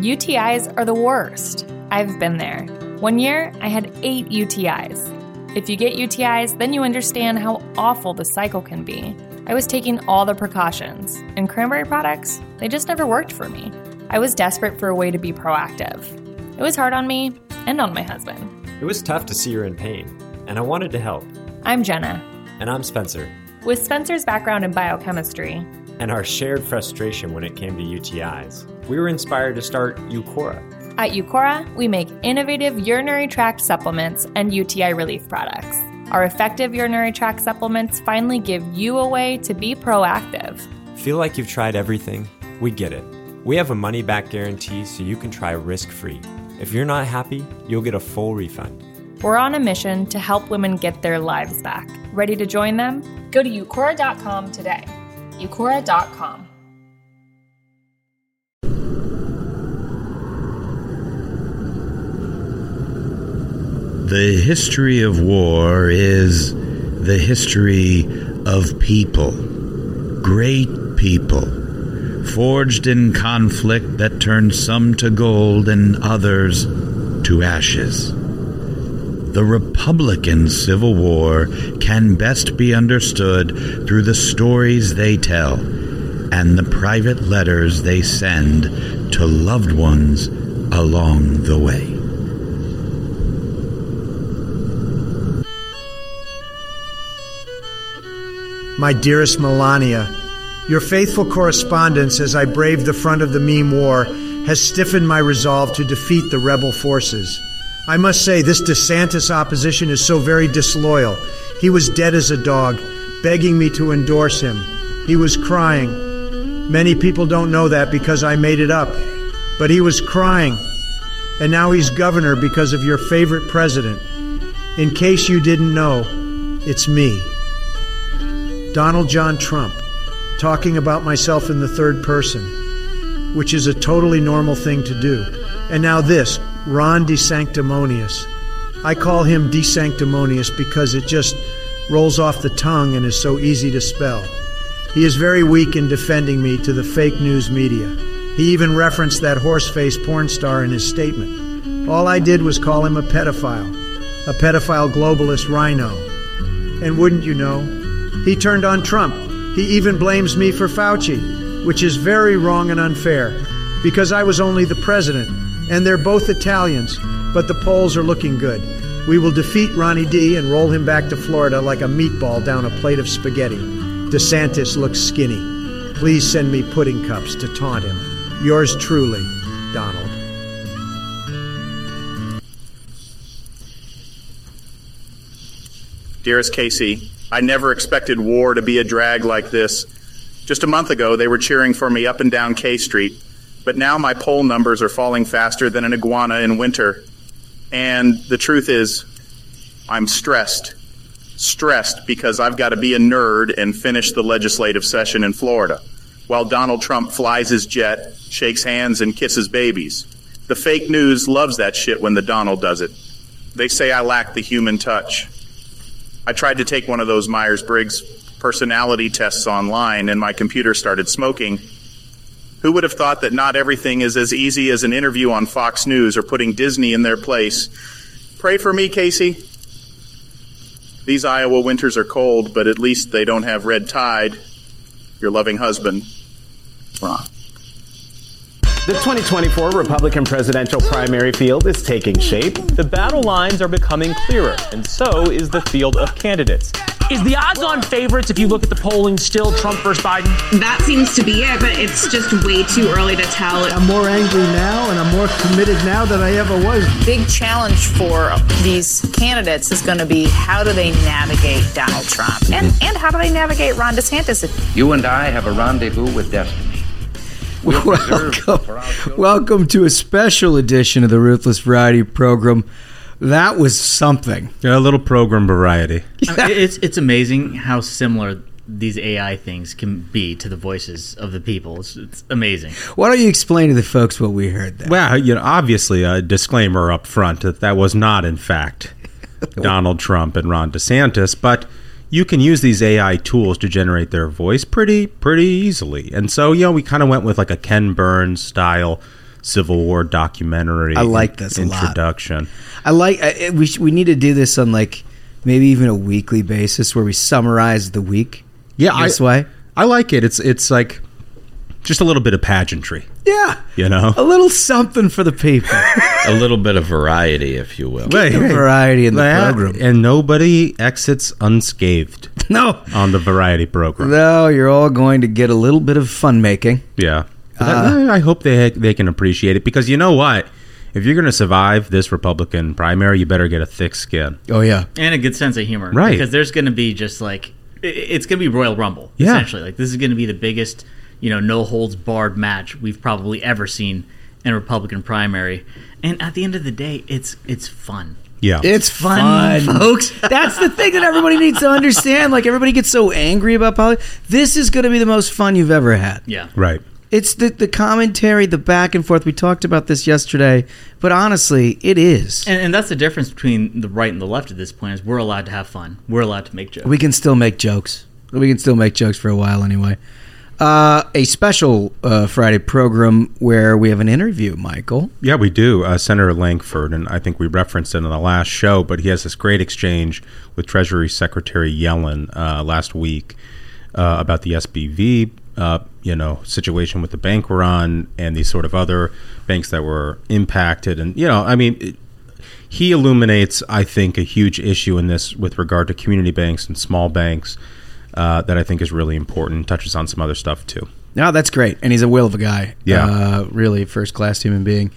UTIs are the worst. I've been there. One year, I had eight UTIs. If you get UTIs, then you understand how awful the cycle can be. I was taking all the precautions, and cranberry products, they just never worked for me. I was desperate for a way to be proactive. It was hard on me and on my husband. It was tough to see her in pain, and I wanted to help. I'm Jenna. And I'm Spencer. With Spencer's background in biochemistry and our shared frustration when it came to UTIs, we were inspired to start Uqora. At Uqora, we make innovative urinary tract supplements and UTI relief products. Our effective urinary tract supplements finally give you a way to be proactive. Feel like you've tried everything? We get it. We have a money back guarantee so you can try risk free. If you're not happy, you'll get a full refund. We're on a mission to help women get their lives back. Ready to join them? Go to uqora.com today. uqora.com. The history of war is the history of people, great people, forged in conflict that turned some to gold and others to ashes. The Republican Civil War can best be understood through the stories they tell and the private letters they send to loved ones along the way. My dearest Melania, your faithful correspondence as I braved the front of the meme war has stiffened my resolve to defeat the rebel forces. I must say, this DeSantis opposition is so very disloyal. He was dead as a dog, begging me to endorse him. He was crying. Many people don't know that because I made it up. But he was crying. And now he's governor because of your favorite president. In case you didn't know, it's me. Donald John Trump, talking about myself in the third person, which is a totally normal thing to do. And now this, Ron DeSanctimonious. I call him DeSanctimonious because it just rolls off the tongue and is so easy to spell. He is very weak in defending me to the fake news media. He even referenced that horse-faced porn star in his statement. All I did was call him a pedophile, a pedophile globalist rhino. And wouldn't you know, he turned on Trump. He even blames me for Fauci, which is very wrong and unfair, because I was only the president and they're both Italians, but the polls are looking good. We will defeat Ronnie D and roll him back to Florida like a meatball down a plate of spaghetti. DeSantis looks skinny. Please send me pudding cups to taunt him. Yours truly, Donald. Dearest Casey, I never expected war to be a drag like this. Just a month ago, they were cheering for me up and down K Street but now my poll numbers are falling faster than an iguana in winter. And the truth is, I'm stressed. Stressed because I've got to be a nerd and finish the legislative session in Florida, while Donald Trump flies his jet, shakes hands, and kisses babies. The fake news loves that shit when the Donald does it. They say I lack the human touch. I tried to take one of those Myers Briggs personality tests online, and my computer started smoking who would have thought that not everything is as easy as an interview on Fox News or putting Disney in their place? Pray for me, Casey. These Iowa winters are cold, but at least they don't have red tide. Your loving husband, Ron. The 2024 Republican presidential primary field is taking shape. The battle lines are becoming clearer, and so is the field of candidates. Is the odds on favorites, if you look at the polling, still Trump versus Biden? That seems to be it, but it's just way too early to tell. I'm more angry now and I'm more committed now than I ever was. Big challenge for these candidates is going to be how do they navigate Donald Trump? And, and how do they navigate Ron DeSantis? You and I have a rendezvous with destiny. We'll welcome, welcome to a special edition of the Ruthless Variety program. That was something. Yeah, a little program variety. I mean, it's it's amazing how similar these AI things can be to the voices of the people. It's, it's, amazing. Why don't you explain to the folks what we heard there? Well, you know, obviously a disclaimer up front that that was not, in fact, Donald Trump and Ron DeSantis, but you can use these AI tools to generate their voice pretty pretty easily. And so, you know, we kind of went with like a Ken Burns style Civil War documentary. I like this a lot. introduction. I like. I, we sh- we need to do this on like maybe even a weekly basis where we summarize the week. Yeah, this I, way. I like it. It's it's like just a little bit of pageantry. Yeah, You know, a little something for the people. A little bit of variety, if you will. Right, the right. variety in the That- program. and nobody exits unscathed No, on the variety program. no, you're all going to get a little bit of fun making. Yeah, But Uh, that- I hope they they can appreciate it because you know what, if you're going to survive this Republican primary, you better get a thick skin. Oh yeah, and a good sense of humor, Right. Because there's going to be just like it's going to be Royal Rumble, Yeah. essentially. Like this is going to be the biggest, you know, no holds barred match we've probably ever seen in a Republican primary. And at the end of the day, it's it's fun. Yeah, it's fun, folks. That's the thing that everybody needs to understand. Like everybody gets so angry about politics. This is going to be the most fun you've ever had. Yeah. right. It's the the commentary, the back and forth. We talked about this yesterday, but honestly, it is. And, and that's the difference between the right and the left at this point is we're allowed to have fun. We're allowed to make jokes. We can still make jokes. We can still make jokes for a while anyway. Uh, a special uh, Friday program where we have an interview, Michael. Yeah, we do. Uh, Senator Lankford, and I think we referenced it in the last show, but he has this great exchange with Treasury Secretary Yellen uh, last week uh, about the SBV, uh, you know, situation with the bank run and these sort of other banks that were impacted. And you know, I mean. It, he illuminates, I think, a huge issue in this with regard to community banks and small banks uh, that I think is really important. Touches on some other stuff too. No, that's great, and he's a will of a guy. Yeah. uh, really first class human being.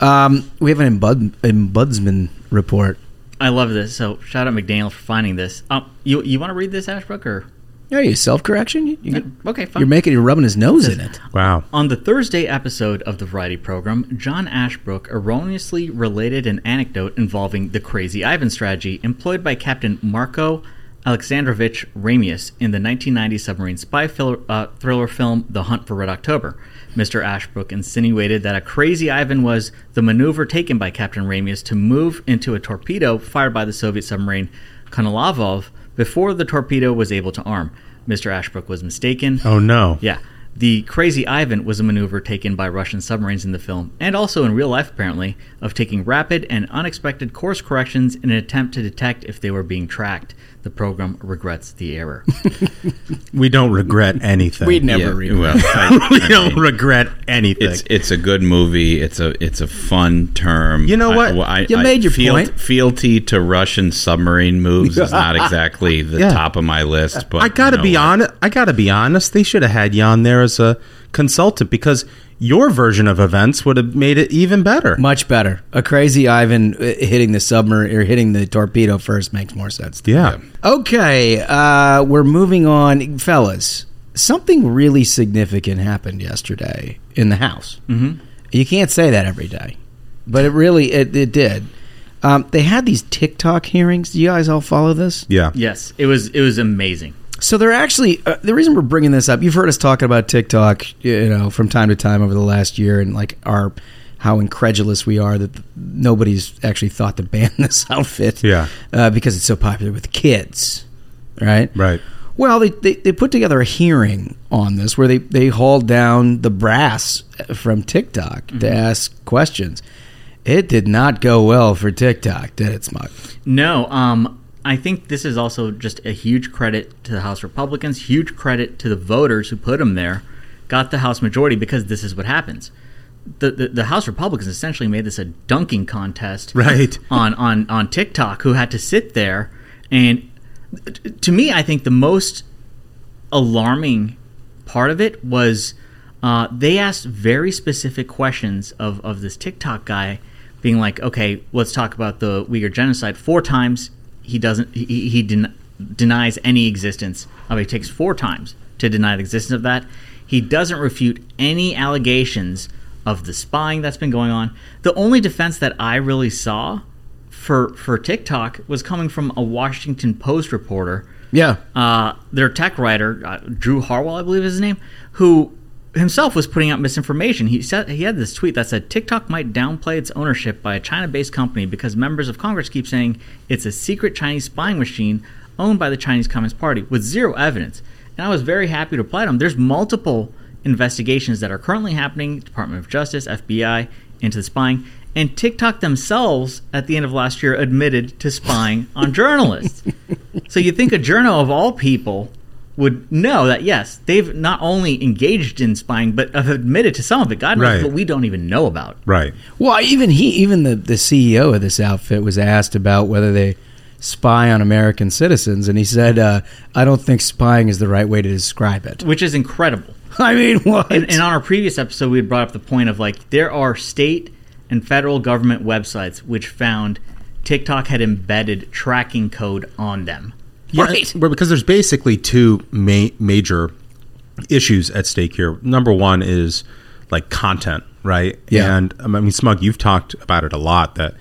Um, we have an embud- ombudsman report. I love this. So shout out McDaniel for finding this. Um, you you want to read this, Ashbrook, or Yeah, you self correction. You, you get- okay, fine. you're making you're rubbing his nose in it. Wow. On the Thursday episode of the Variety program, John Ashbrook erroneously related an anecdote involving the Crazy Ivan strategy employed by Captain Marko Alexandrovich Ramius in the 1990 submarine spy fil- uh, thriller film The Hunt for Red October. Mr. Ashbrook insinuated that a Crazy Ivan was the maneuver taken by Captain Ramius to move into a torpedo fired by the Soviet submarine Konovalov before the torpedo was able to arm. Mr. Ashbrook was mistaken. Oh no. Yeah. The Crazy Ivan was a maneuver taken by Russian submarines in the film, and also in real life apparently, of taking rapid and unexpected course corrections in an attempt to detect if they were being tracked. The program regrets the error. We don't regret anything. We'd never Yeah, read well. I- we I don't mean, regret anything. It's it's a good movie. It's a it's a fun term. You know I- what? well, I, You I- made your feal- point. Fealty to Russian submarine moves is not exactly the Yeah. top of my list. But I gotta you know be honest. I gotta be honest. They should have had you on there as a consultant because your version of events would have made it even better. Much better. A crazy Ivan uh, hitting the submarine or hitting the torpedo first makes more sense. Yeah. Okay, uh, we're moving on, fellas. Something really significant happened yesterday in the House. Mm-hmm. You can't say that every day, but it really it, it did. Um, they had these TikTok hearings. Do you guys all follow this? Yeah. yes, it was it was amazing. So they're actually uh, the reason we're bringing this up. You've heard us talking about TikTok, you know, from time to time over the last year, and like our how incredulous we are that nobody's actually thought to ban this outfit. Yeah. uh, because it's so popular with kids, right? Right. Well, they, they, they put together a hearing on this where they, they hauled down the brass from TikTok to ask questions. It did not go well for TikTok, did it, Smug? No, um, I think this is also just a huge credit to the House Republicans, huge credit to the voters who put them there, got the House majority because this is what happens. The, the, the House Republicans essentially made this a dunking contest Right. on, on, on TikTok, who had to sit there. And to me, I think the most alarming part of it was uh, they asked very specific questions of, of this TikTok guy, being like, okay, let's talk about the Uyghur genocide. Four times he doesn't, he, he den- denies any existence of it. It takes four times to deny the existence of that. He doesn't refute any allegations of the spying that's been going on. The only defense that I really saw for for TikTok was coming from a Washington Post reporter Yeah. uh, their tech writer, uh, Drew Harwell, I believe is his name, who himself was putting out misinformation. He said he had this tweet that said TikTok might downplay its ownership by a China-based company because members of Congress keep saying it's a secret Chinese spying machine owned by the Chinese Communist Party with zero evidence. And I was very happy to reply to him. There's multiple investigations that are currently happening, Department of Justice, FBI, into the spying. And TikTok themselves, at the end of last year, admitted to spying on journalists. so you think a journal of all people would know that yes, they've not only engaged in spying, but have admitted to some of it. God knows Right. what we don't even know about. Right. Well, even he, even the the CEO of this outfit was asked about whether they spy on American citizens, and he said, uh, "I don't think spying is the right way to describe it." which is incredible. I mean, what? And, and on our previous episode, we had brought up the point of like there are state and federal government websites which found TikTok had embedded tracking code on them. Yeah, well, because there's basically two ma- major issues at stake here. Number one is like content, right? Yeah. And um, I mean, Smug, you've talked about it a lot. That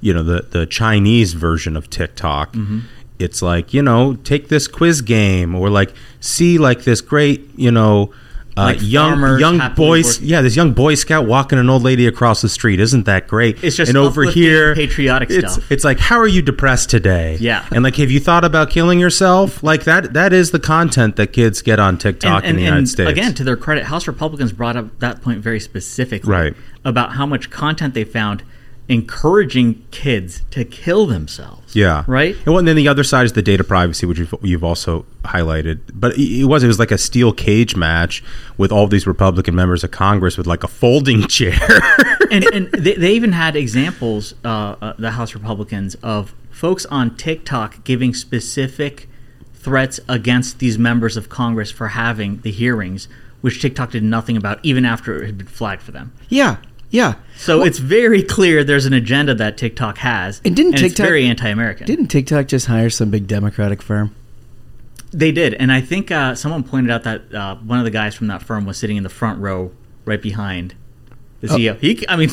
you know the the Chinese version of TikTok. Mhm. It's like you know, take this quiz game, or like see like this great you know. Uh, Like young young boys, yeah, this young boy scout walking an old lady across the street. Isn't that great? It's just and over here, patriotic it's, stuff. It's like, how are you depressed today? Yeah. and like, have you thought about killing yourself? Like that. That is the content that kids get on TikTok in the United States. Again, to their credit, House Republicans brought up that point very specifically Right. about how much content they found encouraging kids to kill themselves. Yeah. Right? And, well, and then the other side is the data privacy, which you've, you've also highlighted. But it was it was like a steel cage match with all these Republican members of Congress with like a folding chair. and and they, they even had examples, uh, uh, the House Republicans, of folks on TikTok giving specific threats against these members of Congress for having the hearings, which TikTok did nothing about, even after it had been flagged for them. yeah, yeah. So it's very clear there's an agenda that TikTok has, And didn't it's TikTok very anti-American. Didn't TikTok just hire some big Democratic firm? They did, and I think uh, someone pointed out that uh, one of the guys from that firm was sitting in the front row, right behind the Oh. CEO. He, I mean,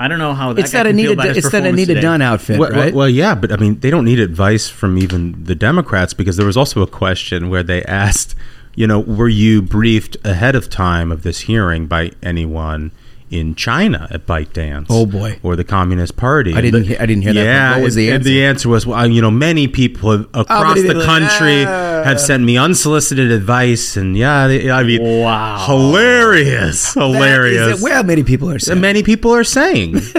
I don't know how that It's guy that can feel Anita. about his It's that performance Anita today. Dunn outfit, well, right? well, well, yeah, but I mean, they don't need advice from even the Democrats because there was also a question where they asked, you know, were you briefed ahead of time of this hearing by anyone? In China at ByteDance, Oh, boy. or the Communist Party. I didn't The- I didn't hear that, Yeah, what was the and answer? the answer was, well, you know, many people have- across many the people- country Ah. have sent me unsolicited advice, and yeah, they- I mean, wow, hilarious, hilarious. Well, many people are saying. Many people are saying.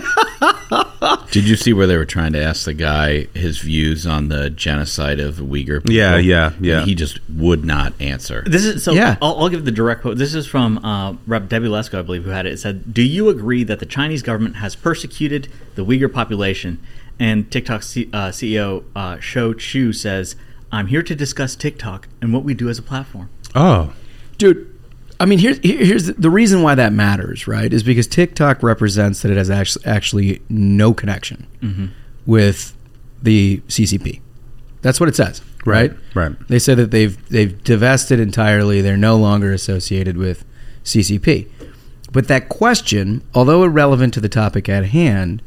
Did you see where they were trying to ask the guy his views on the genocide of Uyghur people? Yeah, yeah, yeah. And he just would not answer. This is so. Yeah. I'll, I'll give the direct quote. This is from uh, Rep. Debbie Lesko, I believe, who had it. It said, "Do you agree that the Chinese government has persecuted the Uyghur population?" And TikTok C- uh, CEO uh, Shou Chew says, "I'm here to discuss TikTok and what we do as a platform." Oh, dude. I mean, here's here's the, reason why that matters, right? Is because TikTok represents that it has actually actually no connection Mhm. with the CCP. That's what it says, right? Right. They say that they've they've divested entirely. They're no longer associated with CCP. But that question, although irrelevant to the topic at hand,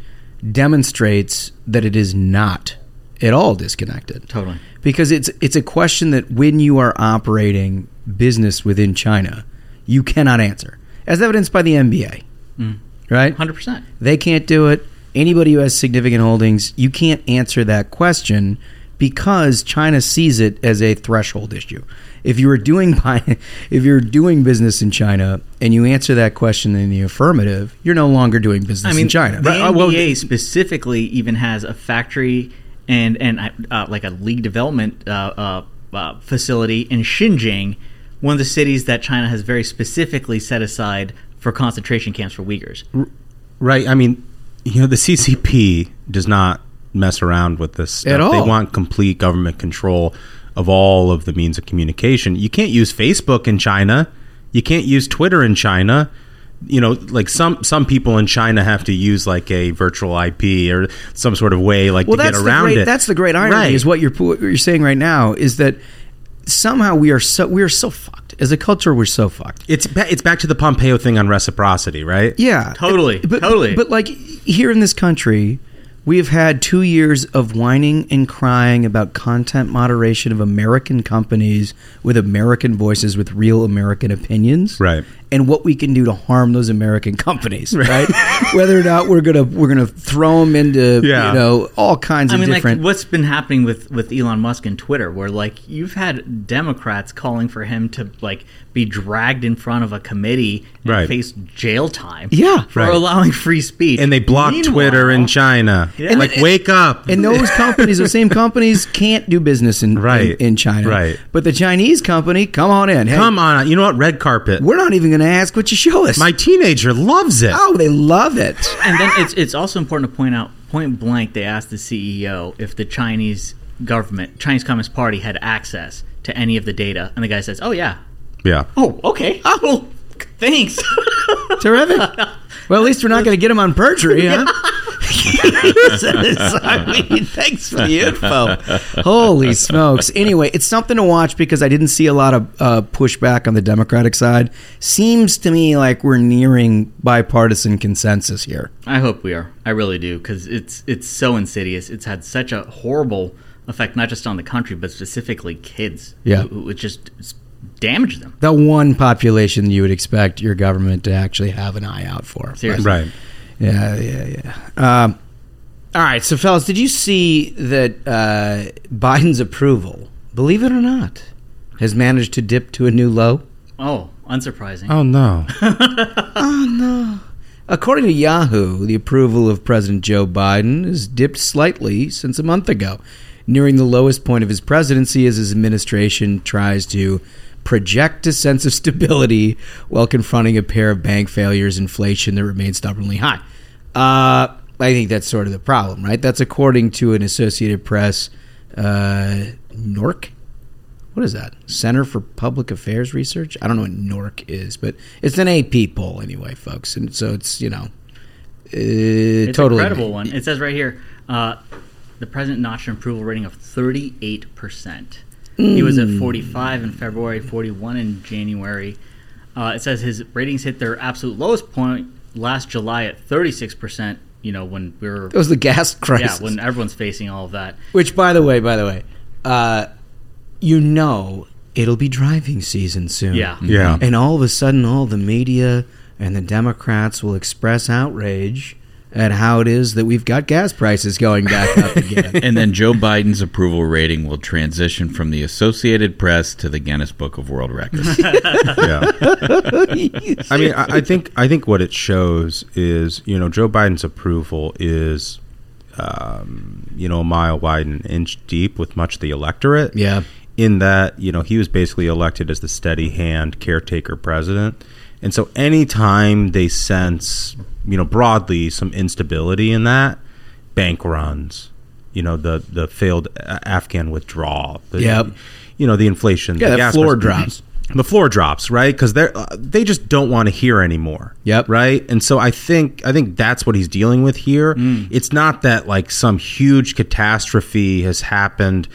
demonstrates that it is not at all disconnected. Totally. Because it's it's a question that when you are operating business within China, you cannot answer. As evidenced by the NBA. Mm. Right? Hundred percent. They can't do it. Anybody who has significant holdings, you can't answer that question because China sees it as a threshold issue. If you were doing if you're doing business in China and you answer that question in the affirmative, you're no longer doing business I mean, in China. The NBA specifically even has a factory and and uh, like a league development uh, uh, uh, facility in Xinjiang, one of the cities that China has very specifically set aside for concentration camps for Uyghurs. Right. I mean, you know, the CCP does not mess around with this stuff. At all. They want complete government control of all of the means of communication. You can't use Facebook in China. You can't use Twitter in China. You know, like some some people in China have to use like a virtual IP or some sort of way like well, to get around great, it. That's the great irony Right. is what you're what you're saying right now is that somehow we are so we are so fucked as a culture. We're so fucked. It's ba- it's back to the Pompeo thing on reciprocity, right? Yeah, Totally, but, totally. But like here in this country, we have had two years of whining and crying about content moderation of American companies with American voices with real American opinions. Right. And what we can do to harm those American companies, right? Whether or not we're gonna we're gonna throw them into Yeah. you know all kinds I of mean, different. like what's been happening with with Elon Musk and Twitter, where like you've had Democrats calling for him to like be dragged in front of a committee and Right. face jail time, Yeah. for Right. allowing free speech. And they block Meanwhile- Twitter in China. Yeah. Like, wake up. and those companies, those same companies, can't do business in Right. in, in China. Right. But the Chinese company, come on in. Hey, Come on. You know what? Red carpet. We're not even going to ask what you show us. My teenager loves it. oh, they love it. And then it's it's also important to point out, point blank, they asked the CEO if the Chinese government, Chinese Communist Party, had access to any of the data, and the guy says, "Oh yeah." Yeah. Oh, okay. Oh, thanks. Terrific. Well, at least we're not going to get him on perjury, huh? I mean, thanks for the info. Holy smokes. Anyway, it's something to watch because I didn't see a lot of uh, pushback on the Democratic side. Seems to me like we're nearing bipartisan consensus here. I hope we are. I really do because it's it's so insidious. It's had such a horrible effect, not just on the country, but specifically kids. Yeah. who, who it just s- damaged them. The one population you would expect your government to actually have an eye out for. Seriously. Right. Yeah, yeah, yeah. Um, all right, so fellas, did you see that uh, Biden's approval, believe it or not, has managed to dip to a new low? Oh, unsurprising. Oh, no. oh no. According to Yahoo, the approval of President Joe Biden has dipped slightly since a month ago, nearing the lowest point of his presidency as his administration tries to project a sense of stability while confronting a pair of bank failures, inflation that remains stubbornly high. Uh, I think that's sort of the problem, right? That's according to an Associated Press uh, NORC. What is that? Center for Public Affairs Research? I don't know what NORC is, but it's an AP poll anyway, folks. And so it's, you know, uh, it's totally a credible one. It says right here, uh, the president notched an approval rating of 38 percent. He was at Mm. 45 in February, 41 in January. Uh, it says his ratings hit their absolute lowest point last July at 36 percent. You know when we were It was the gas crisis. Yeah, when everyone's facing all of that. Which, by the way, by the way, uh, you know it'll be driving season soon. Yeah. Yeah. And all of a sudden, all the media and the Democrats will express outrage at how it is that we've got gas prices going back up again. and then Joe Biden's approval rating will transition from the Associated Press to the Guinness Book of World Records. yeah. I mean, I, I think I think what it shows is you know Joe Biden's approval is um, you know a mile wide and an inch deep with much of the electorate. Yeah. In that you know he was basically elected as the steady hand caretaker president, and so anytime they sense you know broadly some instability in that, bank runs, you know the the failed Afghan withdrawal, the, Yep. you know the inflation, Yeah, the floor price- drops. the floor drops right because they're uh, they just don't want to hear anymore Yep. right and so i think i think that's what he's dealing with here it's not that like some huge catastrophe has happened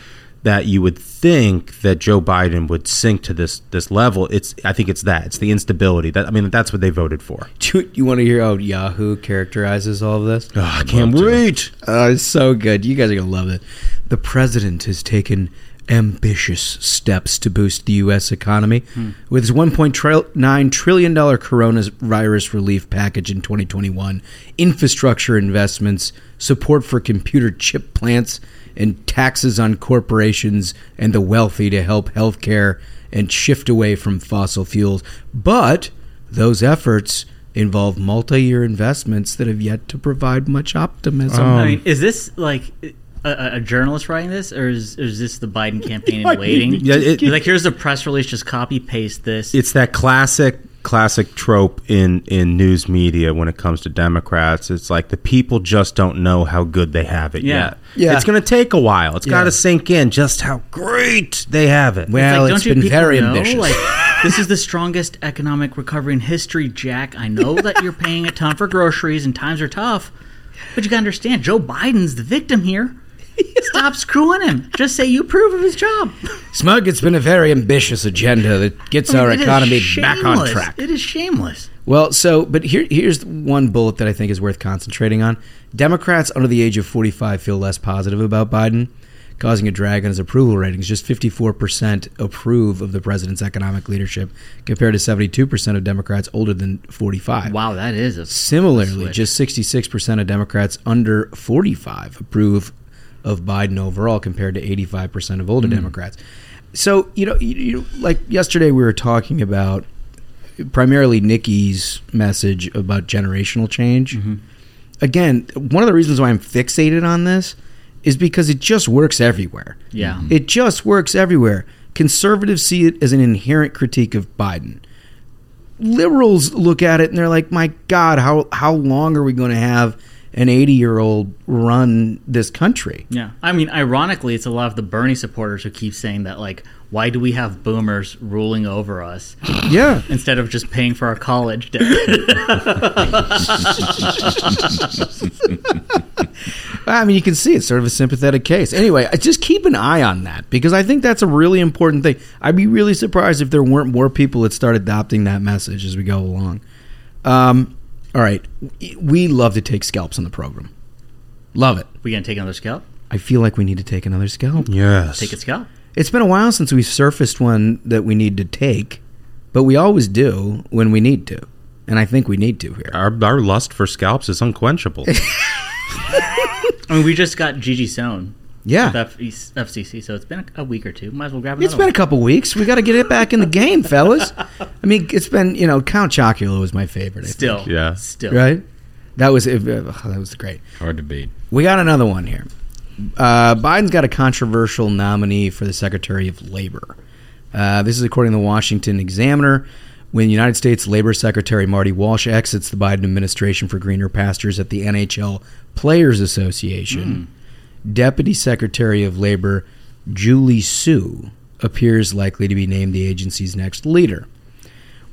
that you would think that joe biden would sink to this this level it's i think it's that it's the instability that i mean that's what they voted for Do you, you want to hear how Yahoo characterizes all of this? oh, i can't wait Oh, it's so good. You guys are going to love it. The president has taken ambitious steps to boost the U.S. economy hmm. with his $1.9 trillion coronavirus relief package in 2021, infrastructure investments, support for computer chip plants, and taxes on corporations and the wealthy to help healthcare and shift away from fossil fuels. But those efforts involve multi-year investments that have yet to provide much optimism. Um, I mean, is this like a, a journalist writing this, or is, is this the Biden campaign in waiting? yeah, it- like here's the press release, just copy paste this. it's that classic classic trope in in news media when it comes to democrats it's like the people just don't know how good they have it Yeah. yet Yeah. it's going to take a while It's got to sink in just how great they have it Well, It's it's like, don't been you people very know, ambitious. Like, this is the strongest economic recovery in history, Jack. I know that you're paying a ton for groceries and times are tough, but you got to understand, Joe Biden's the victim here. Stop screwing him. Just say you approve of his job. Smug, it's been a very ambitious agenda that gets I mean, our it is economy back on shameless. track. It is shameless. Well, so, but here, here's one bullet that I think is worth concentrating on. Democrats under the age of 45 feel less positive about Biden. causing a drag on his approval ratings. Just 54% approve of the president's economic leadership, compared to 72% of Democrats older than 45. Wow, that is a Similarly, just 66% of Democrats under 45 approve of Biden overall, compared to 85% of older Mm. Democrats. So, you know, you, you, like yesterday we were talking about primarily Nikki's message about generational change. Again, one of the reasons why I'm fixated on this is because it just works everywhere. Yeah. It just works everywhere. Conservatives see it as an inherent critique of Biden. Liberals look at it and they're like, "My God, how how long are we going to have an 80 year old run this country?" Yeah. I mean, ironically, it's a lot of the Bernie supporters who keep saying that, like, why do we have boomers ruling over us? Yeah. Instead of just paying for our college debt. I mean, you can see it's sort of a sympathetic case. Anyway, just keep an eye on that because I think that's a really important thing. I'd be really surprised if there weren't more people that start adopting that message as we go along. Um, all right, we love to take scalps on the program. Love it. we gonna take another scalp? I feel like we need to take another scalp. Yes. Take a scalp? It's been a while since we surfaced one that we need to take, but we always do when we need to, and I think we need to here. Our, our lust for scalps is unquenchable. I mean, we just got Gigi Sohn. Yeah. With F- FCC, so it's been a, a week or two. Might as well grab another It's been a couple weeks. We got to get it back in the game, fellas. I mean, it's been you know Count Chocula was my favorite. I Still. think. Yeah. Still. right. That was uh, that was great. Hard to beat. We got another one here. Uh, Biden's got a controversial nominee for the Secretary of Labor. Uh, this is according to the Washington Examiner. When United States Labor Secretary Marty Walsh exits the Biden administration for greener pastures at the NHL Players Association, Deputy Secretary of Labor Julie Su appears likely to be named the agency's next leader.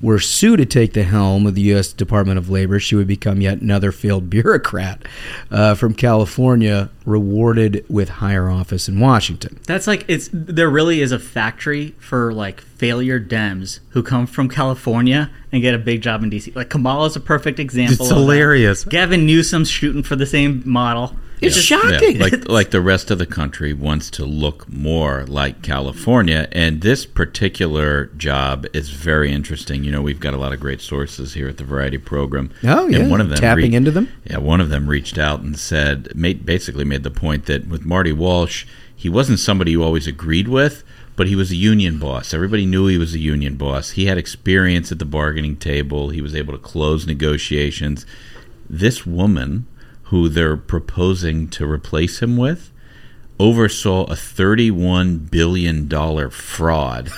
Were Sue to take the helm of the U.S. Department of Labor, she would become yet another failed bureaucrat uh, from California, rewarded with higher office in Washington. That's like it's there really is a factory for like failure Dems who come from California and get a big job in DC. Like Kamala's a perfect example. It's of that. hilarious. Gavin Newsom's shooting for the same model. It's Yeah, shocking. like like the rest of the country wants to look more like California, and this particular job is very interesting. You know, we've got a lot of great sources here at the Variety Program. Oh, yeah. and one of them Tapping into them? Yeah, one of them reached out and said, made, basically made the point that with Marty Walsh, he wasn't somebody you always agreed with, but he was a union boss. Everybody knew he was a union boss. He had experience at the bargaining table. He was able to close negotiations. This woman, who they're proposing to replace him with, oversaw a $31 billion fraud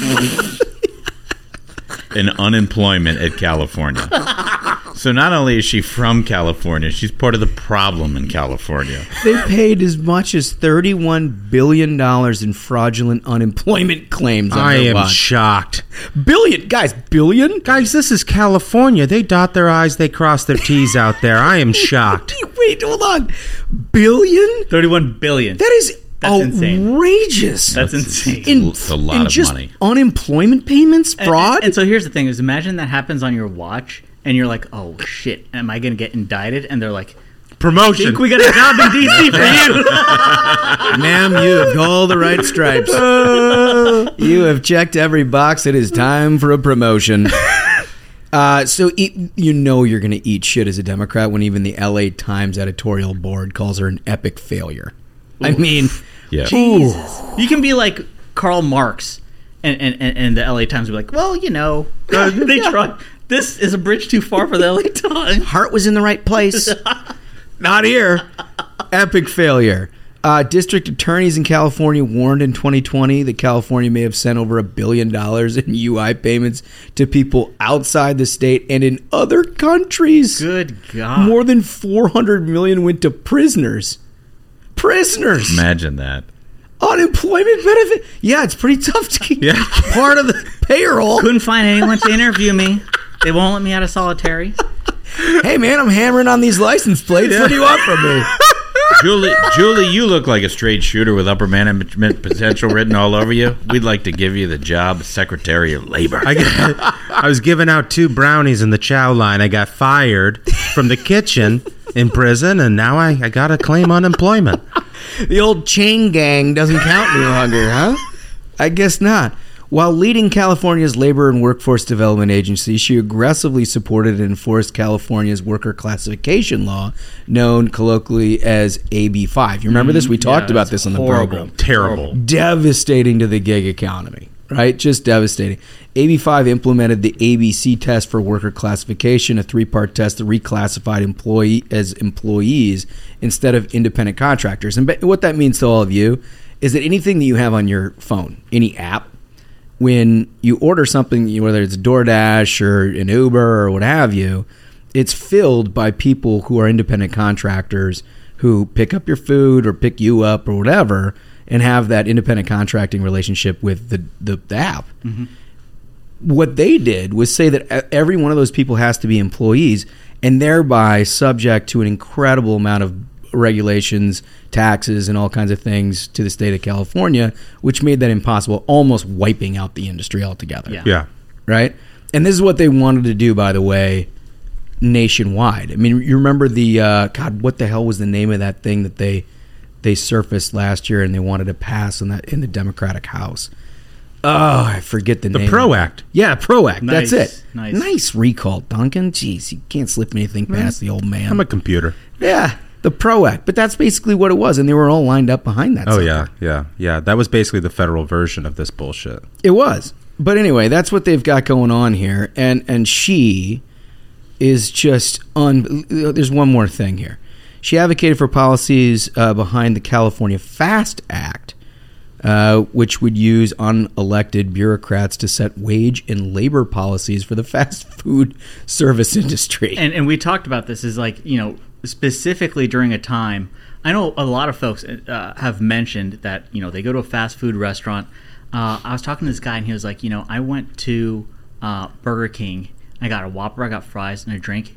in unemployment at California. So not only is she from California, she's part of the problem in California. They paid as much as $31 billion in fraudulent unemployment claims. on I am watch. shocked. Billion? Guys, billion? Guys, this is California. They dot their I's, they cross their T's out there. I am shocked. Wait, hold on. Billion? Thirty-one billion. That is That's insane. outrageous. That's insane. In, It's a lot in of just money. unemployment payments, And- fraud. And, and so here's the thing: is imagine that happens on your watch, and you're like, "Oh shit, am I going to get indicted?" And they're like, Promotion. "Think we got a job in DC for you?" Ma'am, you have all the right stripes. you have checked every box. It is time for a promotion. Uh, so eat, you know you're going to eat shit as a Democrat when even the LA Times editorial board calls her an epic failure. I mean, Yeah. Jesus. You can be like Karl Marx, and and, and, and the LA Times will be like, "Well, you know, they tried. This is a bridge too far for the LA Times." heart was in the right place. Not here. Epic failure. Uh, district attorneys in California warned in 2020 that California may have sent over a billion dollars in UI payments to people outside the state and in other countries. Good God! More than 400 million went to prisoners. Prisoners. Imagine that. Unemployment benefit. Yeah, it's pretty tough to keep Yeah. part of the payroll. Couldn't find anyone to interview me. They won't let me out of solitary. Hey man, I'm hammering on these license plates. What do you want from me? Julie, Julie, you look like a straight shooter with upper management potential written all over you. We'd like to give you the job of Secretary of Labor. I, got, I was giving out two brownies in the chow line. I got fired from the kitchen in prison, and now I, I got to claim unemployment. the old chain gang doesn't count any longer, huh? I guess not. While leading California's labor and workforce development agency, she aggressively supported and enforced California's worker classification law, known colloquially as AB5. You remember this? We Mhm. talked Yeah, about this on the horrible. program. Terrible. Devastating to the gig economy, right? Just devastating. AB5 implemented the ABC test for worker classification, a three-part test that reclassified employee as employees instead of independent contractors. And what that means to all of you is that anything that you have on your phone, any app, when you order something, whether it's DoorDash or an Uber or what have you, it's filled by people who are independent contractors who pick up your food or pick you up or whatever and have that independent contracting relationship with the, the, the app. Mm-hmm. What they did was say that every one of those people has to be employees and thereby subject to an incredible amount of regulations, taxes, and all kinds of things to the state of California, which made that impossible, almost wiping out the industry altogether. Yeah. Yeah. Right? And this is what they wanted to do, by the way, nationwide. I mean, you remember the uh, God? What the hell was the name of that thing that they they surfaced last year and they wanted to pass in that in the Democratic House? Oh, I forget the, The name. The PRO Act. Yeah, PRO Act. Nice, That's it. nice. recall, Duncan. Jeez, you can't slip anything past the old man. I'm a computer. yeah, the PRO Act. But that's basically what it was, and they were all lined up behind that. Oh sucker. yeah, yeah, yeah. That was basically the federal version of this bullshit. It was. But anyway, that's what they've got going on here. And and she is just un there's one more thing here. She advocated for policies uh, behind the California FAST Act, uh, which would use unelected bureaucrats to set wage and labor policies for the fast food service industry. and and we talked about this is like you know specifically during a time i know a lot of folks uh, have mentioned that you know they go to a fast food restaurant. Uh, i was talking to this guy and he was like you know i went to uh, burger king. I got a whopper i got fries and a drink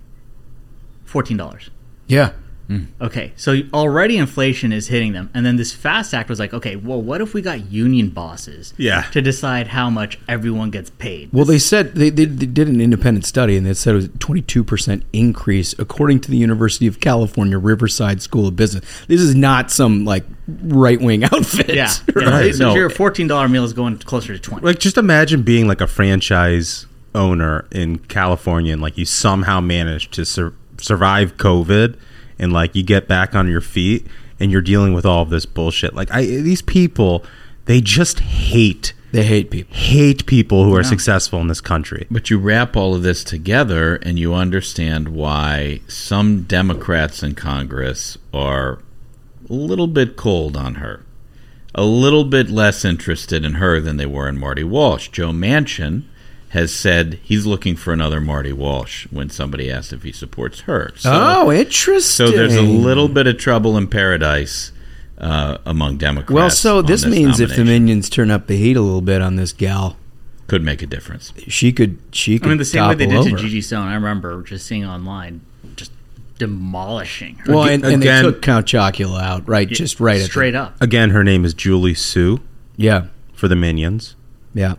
$14 yeah. Hmm. Okay, so already inflation is hitting them, and then this FAST Act was like, okay, well, what if we got union bosses, Yeah. to decide how much everyone gets paid? Well, they said they, they, they did an independent study, and they said it was a 22% increase, according to the University of California Riverside School of Business. This is not some like right wing outfit. yeah, yeah. Right. So No. your fourteen dollar meal is going closer to twenty. Like, just imagine being like a franchise owner in California, and like you somehow manage to sur- survive COVID, and like you get back on your feet, and you're dealing with all of this bullshit. Like, I these people, they just hate They hate people. hate people who are successful in this country. But you wrap all of this together and you understand why some Democrats in Congress are a little bit cold on her, a little bit less interested in her than they were in Marty Walsh. Joe Manchin has said he's looking for another Marty Walsh when somebody asked if he supports her. So, oh, interesting. so there's a little bit of trouble in paradise uh, among Democrats. Well, so on this, means if the minions turn up the heat a little bit on this gal, could make a difference. she could she could I mean, the same way they topple did to over. Gigi Stone. I remember just seeing online, just demolishing her. Well, and, and they took Count Chocula out, right? Just right straight the, up. Again, her name is Julie Su Yeah, for the Minions. yeah.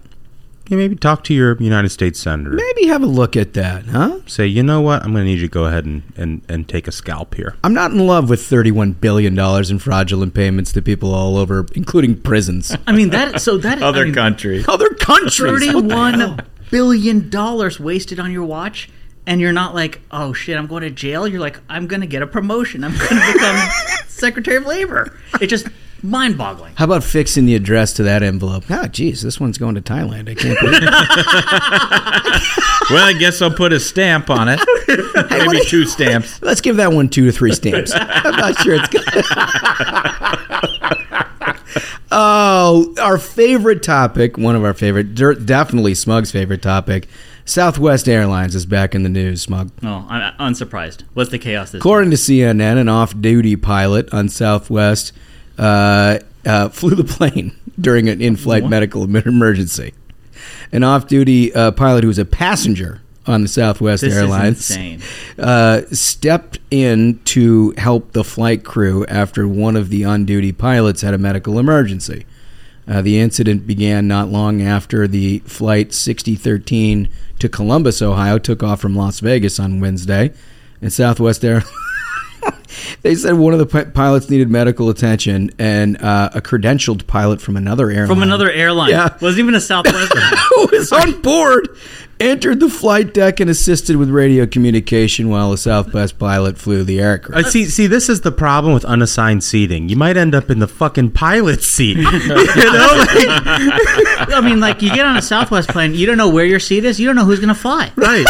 Yeah, maybe talk to your United States senator. Maybe have a look at that, huh? Say, you know what? I'm going to need you to go ahead and, and, and take a scalp here. I'm not in love with 31 billion dollars in fraudulent payments to people all over, including prisons. I mean that. So that Other I mean, countries. Other countries. What thirty-one billion dollars wasted on your watch, and you're not like, oh shit, I'm going to jail. You're like, I'm going to get a promotion. I'm going to become Secretary of Labor. It just mind-boggling. How about fixing the address to that envelope? Ah, geez, this one's going to Thailand. I can't believe it. Well, I guess I'll put a stamp on it. Maybe two stamps. Let's give that one two to three stamps. I'm not sure it's good. oh, our favorite topic, one of our favorite, definitely Smug's favorite topic. Southwest Airlines is back in the news, Smug. Oh, I'm unsurprised. What's the chaos this? According to CNN, an off-duty pilot on Southwest uh, uh, flew the plane during an in-flight medical emergency. An off-duty uh, pilot who was a passenger on the Southwest This is Airlines insane. uh, stepped in to help the flight crew after one of the on-duty pilots had a medical emergency. Uh, the incident began not long after the flight 6013 to Columbus, Ohio, took off from Las Vegas on Wednesday, and Southwest Air. they said one of the pi- pilots needed medical attention, and uh, a credentialed pilot from another airline. From another airline. Yeah. Wasn't even a Southwest. who was on board entered the flight deck and assisted with radio communication while a Southwest pilot flew the aircraft. I see. See, this is the problem with unassigned seating. You might end up in the fucking pilot seat. you know, like, I mean, like you get on a Southwest plane, you don't know where your seat is, you don't know who's going to fly. right?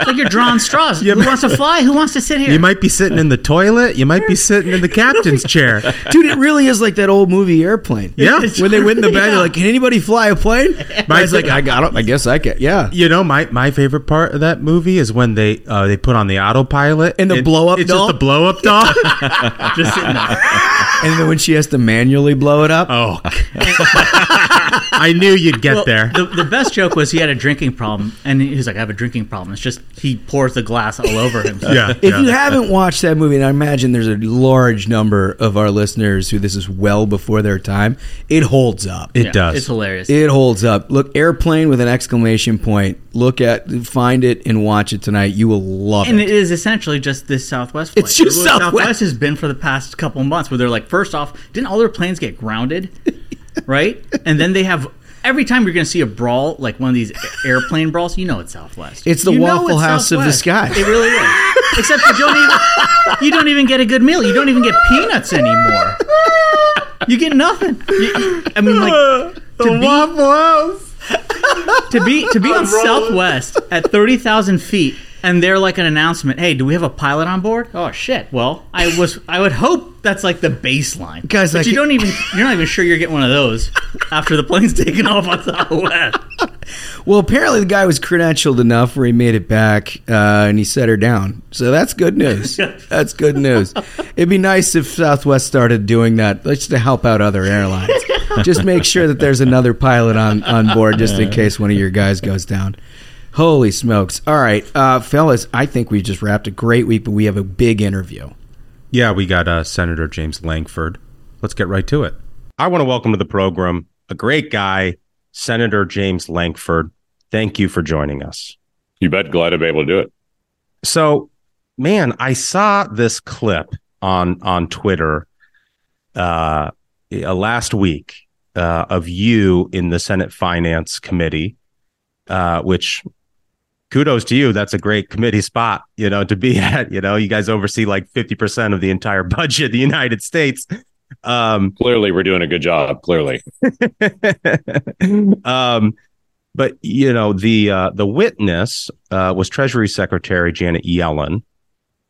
It's like you're drawing straws. Who wants to fly? Who wants to sit here? You might be sitting in the toilet. You might be sitting in the captain's chair. Dude, it really is like that old movie Airplane. Yeah. When they went in the back, Yeah. they're like, "Can anybody fly a plane?" Guy's like, "I got it. I guess I can." Yeah. You know, my, my favorite part of that movie is when they uh, they put on the autopilot And the It- blow-up It's doll? just the blow up doll. just sitting there. And then when she has to manually blow it up, oh, I knew you'd get Well, there. The, the best joke was he had a drinking problem, and he's like, "I have a drinking problem." It's just he pours the glass all over himself. Yeah. If you haven't watched that movie, and I imagine there's a large number of our listeners who this is well before their time, it holds up. It Yeah, does. It's hilarious. It holds up. Look, airplane with an exclamation point. Look at, find it, and watch it tonight. You will love it. and it. it is essentially just this Southwest flight. It's just What Southwest. has been for the past couple months, where they're like, first off, didn't all their planes get grounded, right? And then they have every time you're going to see a brawl, like one of these airplane brawls, you know it's Southwest. It's the You Waffle it's House of the Southwest. sky. It really is. Except you don't even you don't even get a good meal. You don't even get peanuts anymore. You get nothing. You- I mean, like to be, to be to be on Southwest at thirty thousand feet, and they're like an announcement. Hey, do we have a pilot on board? Oh shit! Well, I was I would hope that's like the baseline, Guys, But like- you don't even you're not even sure you're getting one of those after the plane's taken off on Southwest. Well, apparently the guy was credentialed enough where he made it back uh, and he set her down. So that's good news. that's good news. It'd be nice if Southwest started doing that just to help out other airlines. just make sure that there's another pilot on, on board just in case one of your guys goes down. Holy smokes. All right, uh, fellas, I think we just wrapped a great week, but we have a big interview. Yeah, we got uh, Senator James Lankford. Let's get right to it. I want to welcome to the program a great guy, Senator James Lankford. Thank you for joining us. You bet. Glad to be able to do it. So, man, I saw this clip on on Twitter uh, uh, last week uh, of you in the Senate Finance Committee, uh, which kudos to you. That's a great committee spot, you know, to be at. You know, you guys oversee like fifty percent of the entire budget of the United States. Um, Clearly, we're doing a good job. Clearly, um, but you know the uh, the witness uh, was Treasury Secretary Janet Yellen,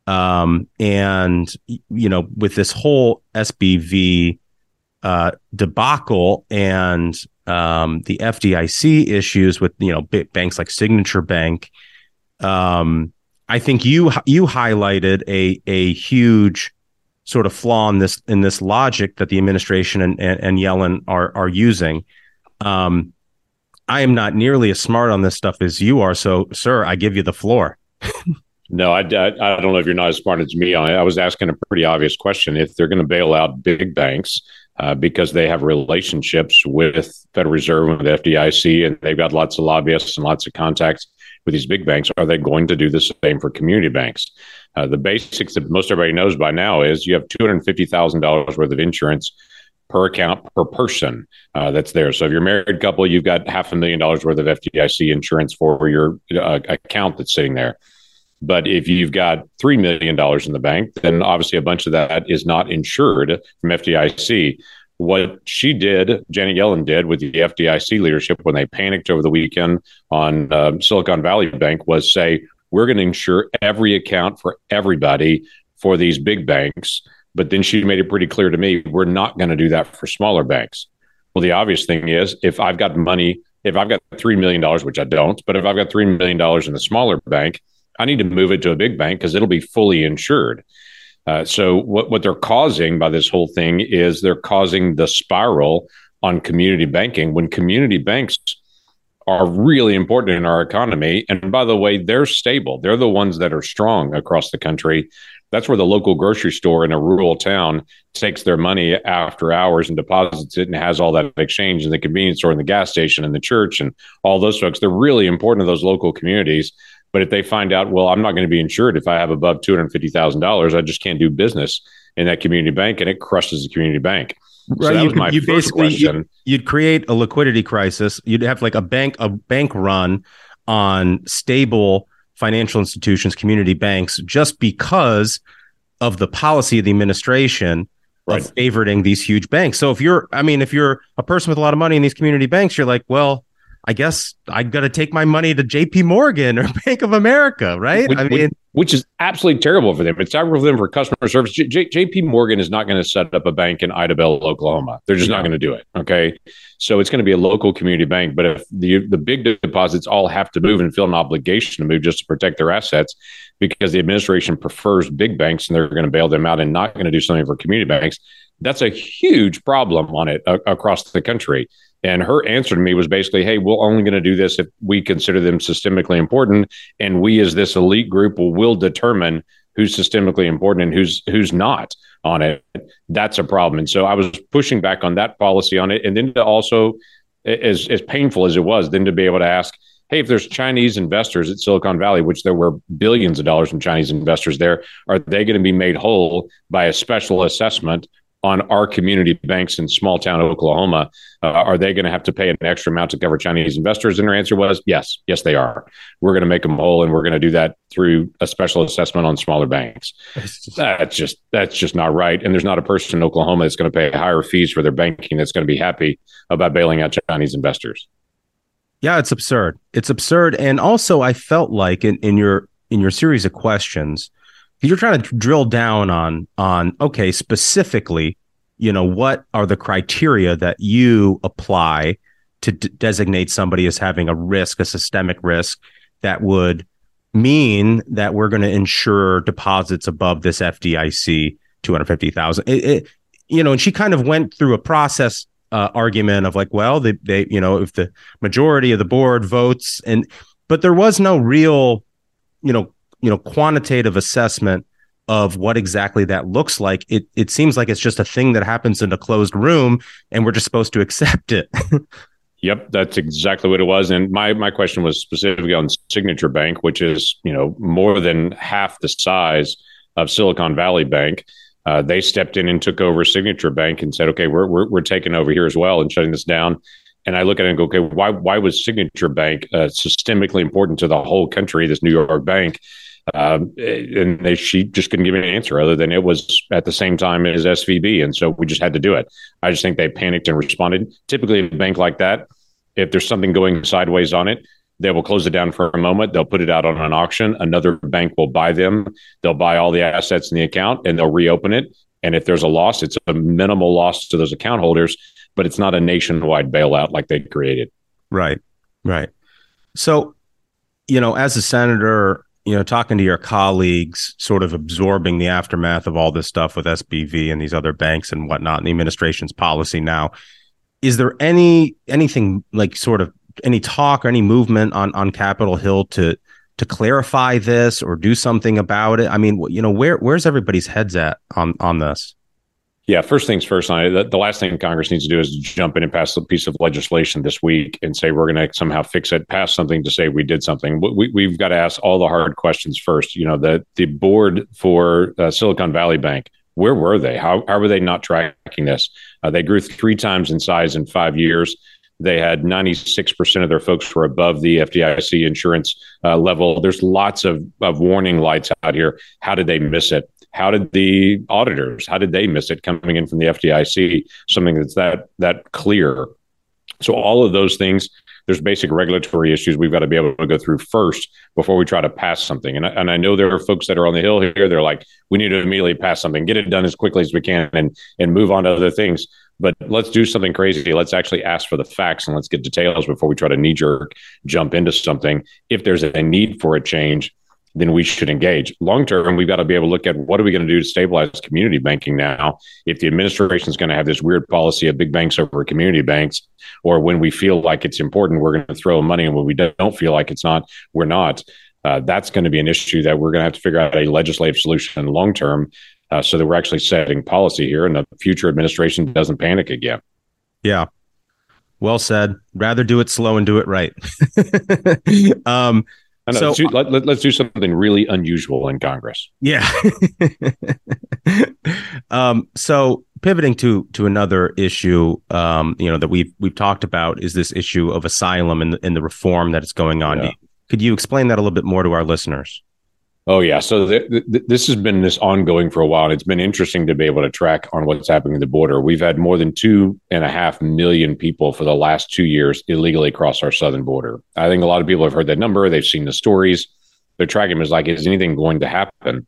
um, and you know with this whole SBV uh, debacle and um, the FDIC issues with you know big banks like Signature Bank, um, I think you you highlighted a a huge sort of flaw in this in this logic that the administration and, and, and Yellen are are using. Um, I am not nearly as smart on this stuff as you are, so sir, I give you the floor. no, I, I, I don't know if you're not as smart as me it. I was asking a pretty obvious question. If they're going to bail out big banks uh, because they have relationships with Federal Reserve and the FDIC, and they've got lots of lobbyists and lots of contacts with these big banks, are they going to do the same for community banks? Uh, the basics that most everybody knows by now is you have two hundred fifty thousand dollars worth of insurance per account per person uh, that's there. So if you're a married couple, you've got half a million dollars worth of FDIC insurance for your uh, account that's sitting there. But if you've got $3 million in the bank, then obviously a bunch of that is not insured from FDIC. What she did, Janet Yellen did with the FDIC leadership when they panicked over the weekend on uh, Silicon Valley Bank was say, we're going to insure every account for everybody for these big banks. But then she made it pretty clear to me, we're not going to do that for smaller banks. Well, the obvious thing is if I've got money, if I've got $3 million, which I don't, but if I've got $3 million in the smaller bank, I need to move it to a big bank because it'll be fully insured. Uh, so what, what they're causing by this whole thing is they're causing the spiral on community banking when community banks are really important in our economy. And by the way, they're stable. They're the ones that are strong across the country. That's where the local grocery store in a rural town takes their money after hours and deposits it and has all that exchange in the convenience store and the gas station and the church and all those folks. They're really important to those local communities. But if they find out, well, I'm not going to be insured if I have above two hundred fifty thousand dollars, I just can't do business in that community bank, and it crushes the community bank. So Right, that you, was my you first basically question. you, you'd create a liquidity crisis. You'd have like a bank a bank run on stable financial institutions, community banks, just because of the policy of the administration Right. of favoriting these huge banks. So if you're, I mean, if you're a person with a lot of money in these community banks, you're like, well, I guess I got to take my money to J.P. Morgan or Bank of America, right? Which, I mean, which is absolutely terrible for them. It's terrible for them for customer service. J- J- JP Morgan is not going to set up a bank in Idabel, Oklahoma. They're just not going to do it. Okay. So it's going to be a local community bank. But if the, the big deposits all have to move and feel an obligation to move just to protect their assets because the administration prefers big banks and they're going to bail them out and not going to do something for community banks, that's a huge problem on it uh, across the country. And her answer to me was basically, "Hey, we're only going to do this if we consider them systemically important, and we, as this elite group, will, will determine who's systemically important and who's who's not on it." That's a problem. And so I was pushing back on that policy on it, and then to also, as as painful as it was, then to be able to ask, "Hey, if there's Chinese investors at Silicon Valley, which there were billions of dollars from Chinese investors there, are they going to be made whole by a special assessment?" On our community banks in small town Oklahoma, uh, are they going to have to pay an extra amount to cover Chinese investors? And their answer was yes, yes, they are. We're going to make them whole, and we're going to do that through a special assessment on smaller banks. That's just that's just not right. And there's not a person in Oklahoma that's going to pay higher fees for their banking that's going to be happy about bailing out Chinese investors. Yeah, it's absurd. It's absurd. And also I felt like in, in your in your series of questions, you're trying to drill down on on okay, specifically, you know, what are the criteria that you apply to d- designate somebody as having a risk, a systemic risk that would mean that we're going to insure deposits above this FDIC 250,000. It, it, you know, and she kind of went through a process uh, argument of like, well, they, they, you know, if the majority of the board votes and, but there was no real, you know, you know, quantitative assessment of what exactly that looks like. It, it seems like it's just a thing that happens in a closed room and we're just supposed to accept it. Yep, that's exactly what it was. And my my question was specifically on Signature Bank, which is you know more than half the size of Silicon Valley Bank. Uh, they stepped in and took over Signature Bank and said, "Okay, we're, we're we're taking over here as well and shutting this down." And I look at it and go, "Okay, why why was Signature Bank uh, systemically important to the whole country? This New York bank." Um, and they, she just couldn't give me an answer other than it was at the same time as SVB, and so we just had to do it. I just think they panicked and responded. Typically, a bank like that, if there's something going sideways on it, they will close it down for a moment. They'll put it out on an auction. Another bank will buy them. They'll buy all the assets in the account and they'll reopen it. And if there's a loss, it's a minimal loss to those account holders, but it's not a nationwide bailout like they created. Right. Right. So, you know, as a senator, you know, talking to your colleagues, sort of absorbing the aftermath of all this stuff with SBV and these other banks and whatnot, and the administration's policy now, is there any anything like sort of any talk or any movement on on Capitol Hill to to clarify this or do something about it? I mean, you know, where where's everybody's heads at on on this? Yeah, first things first. The, the last thing Congress needs to do is jump in and pass a piece of legislation this week and say we're going to somehow fix it, pass something to say we did something. We, we've got to ask all the hard questions first. You know, the the board for uh, Silicon Valley Bank, where were they? How how were they not tracking this? Uh, they grew three times in size in five years. They had 96% of their folks were above the FDIC insurance uh, level. There's lots of, of warning lights out here. How did they miss it? How did the auditors, how did they miss it coming in from the FDIC? Something that's that that clear. So all of those things, there's basic regulatory issues we've got to be able to go through first before we try to pass something. And I, and I know there are folks that are on the hill here. They're like, we need to immediately pass something, get it done as quickly as we can, and and move on to other things. But let's do something crazy. Let's actually ask for the facts and let's get details before we try to knee jerk jump into something. If there's a need for a change, then we should engage. Long term, we've got to be able to look at what are we going to do to stabilize community banking now. If the administration is going to have this weird policy of big banks over community banks, or when we feel like it's important, we're going to throw money, and when we don't feel like it's not, we're not. Uh, that's going to be an issue that we're going to have to figure out a legislative solution long term, uh, so that we're actually setting policy here, and the future administration doesn't panic again. Yeah. Well said. Rather do it slow and do it right. um, I know, So- let's, do, let, us do something really unusual in Congress. Yeah. um, so pivoting to to another issue, um, you know, that we've we've talked about is this issue of asylum and the, and the reform that is going on. Yeah. Could you explain that a little bit more to our listeners? Oh yeah, so th- th- this has been this ongoing for a while, and it's been interesting to be able to track on what's happening at the border. We've had more than two and a half million people for the last two years illegally cross our southern border. I think a lot of people have heard that number. They've seen the stories. They're tracking them as like, is anything going to happen?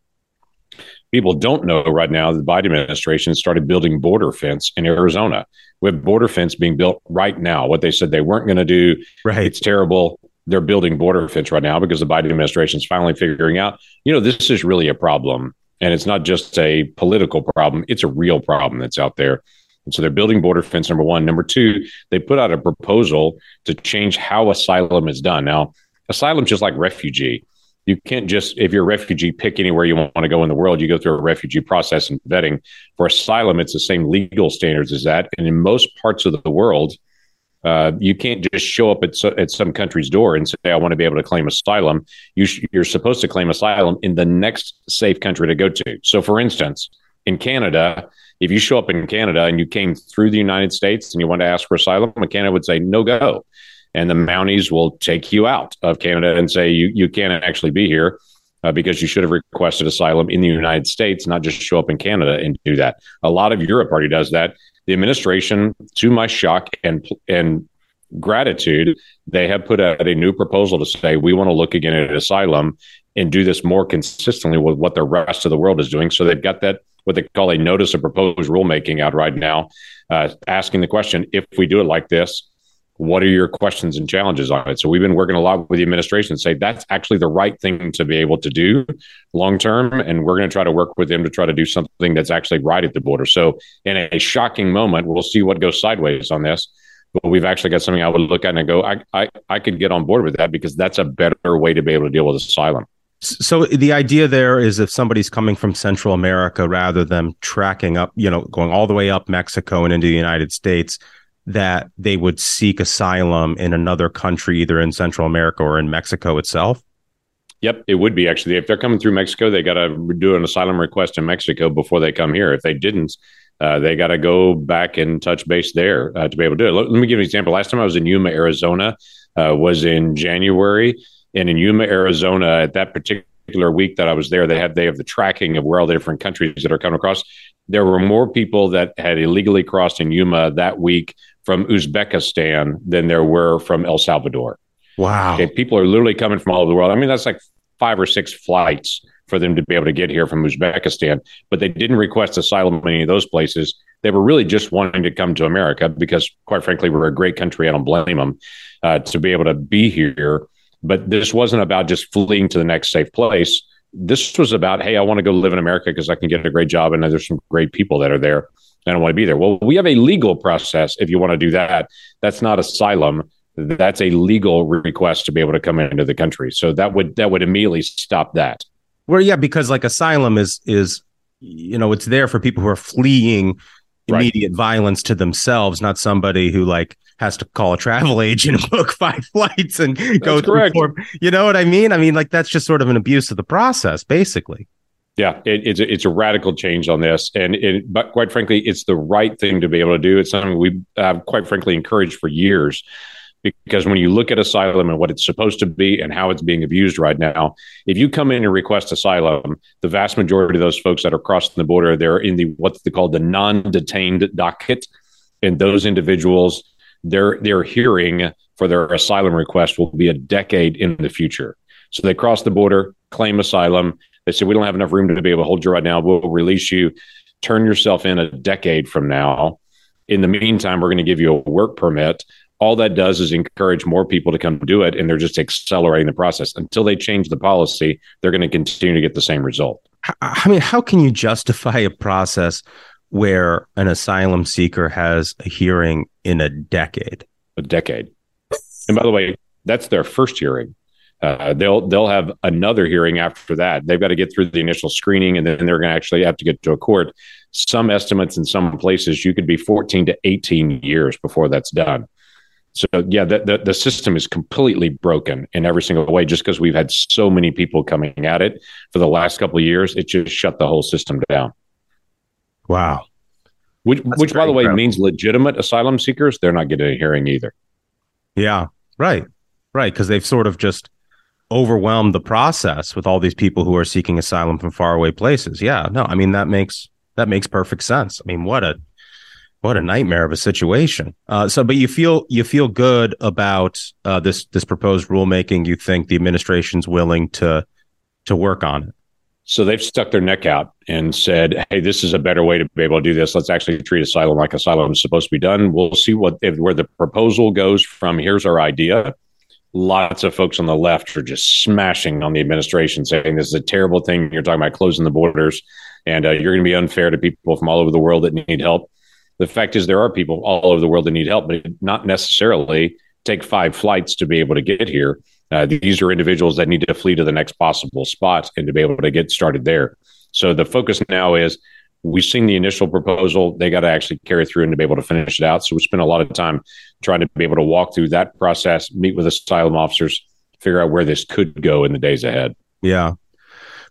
People don't know right now the Biden administration started building border fence in Arizona. We have border fence being built right now. What they said they weren't going to do, right? It's terrible. They're building border fence right now because the Biden administration is finally figuring out, you know, this is really a problem, and it's not just a political problem; it's a real problem that's out there. And so they're building border fence. Number one. Number two, they put out a proposal to change how asylum is done. Now, asylum's just like refugee. You can't just, if you're a refugee, pick anywhere you want to go in the world. You go through a refugee process and vetting. For asylum, it's the same legal standards as that. And in most parts of the world, uh, you can't just show up at, so, at some country's door and say, I want to be able to claim asylum. You sh- you're supposed to claim asylum in the next safe country to go to. So, for instance, in Canada, if you show up in Canada and you came through the United States and you want to ask for asylum, Canada would say, no go and the Mounties will take you out of Canada and say you you can't actually be here uh, because you should have requested asylum in the United States, not just show up in Canada and do that. A lot of Europe already does that. The administration, to my shock and and gratitude, they have put out a new proposal to say we want to look again at asylum and do this more consistently with what the rest of the world is doing. So they've got that what they call a notice of proposed rulemaking out right now, uh, asking the question: if we do it like this, what are your questions and challenges on it? So we've been working a lot with the administration to say that's actually the right thing to be able to do long term. And we're going to try to work with them to try to do something that's actually right at the border. So in a shocking moment, we'll see what goes sideways on this. But we've actually got something I would look at and go, I, I, I could get on board with that because that's a better way to be able to deal with asylum. So the idea there is if somebody's coming from Central America, rather than tracking up, you know, going all the way up Mexico and into the United States, that they would seek asylum in another country, either in Central America or in Mexico itself? Yep, it would be actually. If they're coming through Mexico, they got to do an asylum request in Mexico before they come here. If they didn't, uh, they got to go back and touch base there uh, to be able to do it. Let, let, me give you an example. Last time I was in Yuma, Arizona, uh, was in January, and in Yuma, Arizona, at that particular week that I was there, they had they have the tracking of where all the different countries that are coming across. There were more people that had illegally crossed in Yuma that week from Uzbekistan than there were from El Salvador. Wow. Okay, people are literally coming from all over the world. I mean, that's like five or six flights for them to be able to get here from Uzbekistan, but they didn't request asylum in any of those places. They were really just wanting to come to America because, quite frankly, we're a great country. I don't blame them uh, to be able to be here. But this wasn't about just fleeing to the next safe place. This was about, hey, I want to go live in America because I can get a great job and there's some great people that are there. I don't want to be there. Well, we have a legal process if you want to do that. That's not asylum. That's a legal request to be able to come into the country. So that would that would immediately stop that. Well, yeah, because like asylum is is you know it's there for people who are fleeing immediate right. violence to themselves, not somebody who like has to call a travel agent and book five flights and go through. Four, you know what I mean? I mean, like that's just sort of an abuse of the process, basically. Yeah, it, it's a, it's a radical change on this, and it, but quite frankly, it's the right thing to be able to do. It's something we have quite frankly encouraged for years, because when you look at asylum and what it's supposed to be and how it's being abused right now, if you come in and request asylum, the vast majority of those folks that are crossing the border, they're in the what's called the non-detained docket, and those individuals, their their hearing for their asylum request will be a decade in the future. So they cross the border, claim asylum they said, we don't have enough room to be able to hold you right now. We'll release you. Turn yourself in a decade from now. In the meantime, we're going to give you a work permit. All that does is encourage more people to come do it, and they're just accelerating the process. Until they change the policy, they're going to continue to get the same result. I mean, how can you justify a process where an asylum seeker has a hearing in a decade? A decade. And by the way, that's their first hearing. Uh, they'll they'll have another hearing after that. They've got to get through the initial screening, and then they're going to actually have to get to a court. Some estimates in some places you could be 14 to 18 years before that's done. So yeah, the, the, the system is completely broken in every single way. Just because we've had so many people coming at it for the last couple of years, it just shut the whole system down. Wow. Which, which by the way, means legitimate asylum seekers they're not getting a hearing either. Yeah, right, right, because they've sort of just overwhelmed the process with all these people who are seeking asylum from faraway places. Yeah, no, I mean that makes that makes perfect sense. I mean, what a what a nightmare of a situation. Uh, so, but you feel you feel good about uh, this this proposed rulemaking. You think the administration's willing to to work on it. So they've stuck their neck out and said, "Hey, this is a better way to be able to do this. Let's actually treat asylum like asylum is supposed to be done." We'll see what if, where the proposal goes from. Here's our idea. Lots of folks on the left are just smashing on the administration, saying this is a terrible thing. You're talking about closing the borders, and uh, you're going to be unfair to people from all over the world that need help the fact is there are people all over the world that need help, but not necessarily take five flights to be able to get here. Uh, these are individuals that need to flee to the next possible spot and to be able to get started there. So the focus now is we've seen the initial proposal. They got to actually carry through and to be able to finish it out. So we spent a lot of time trying to be able to walk through that process, meet with asylum officers, figure out where this could go in the days ahead. Yeah.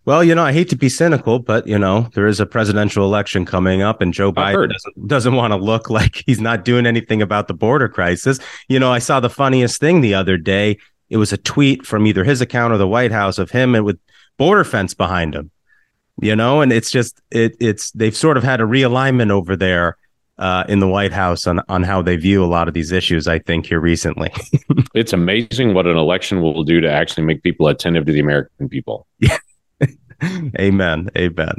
Well, you know, I hate to be cynical, but you know, there is a presidential election coming up, and Joe Biden doesn't doesn't want to look like he's not doing anything about the border crisis. You know, I saw the funniest thing the other day. It was a tweet from either his account or the White House of him and with border fence behind him. You know, and it's just it it's they've sort of had a realignment over there uh, in the White House on on how they view a lot of these issues. I think here recently, it's amazing what an election will do to actually make people attentive to the American people. Yeah. Amen. Amen.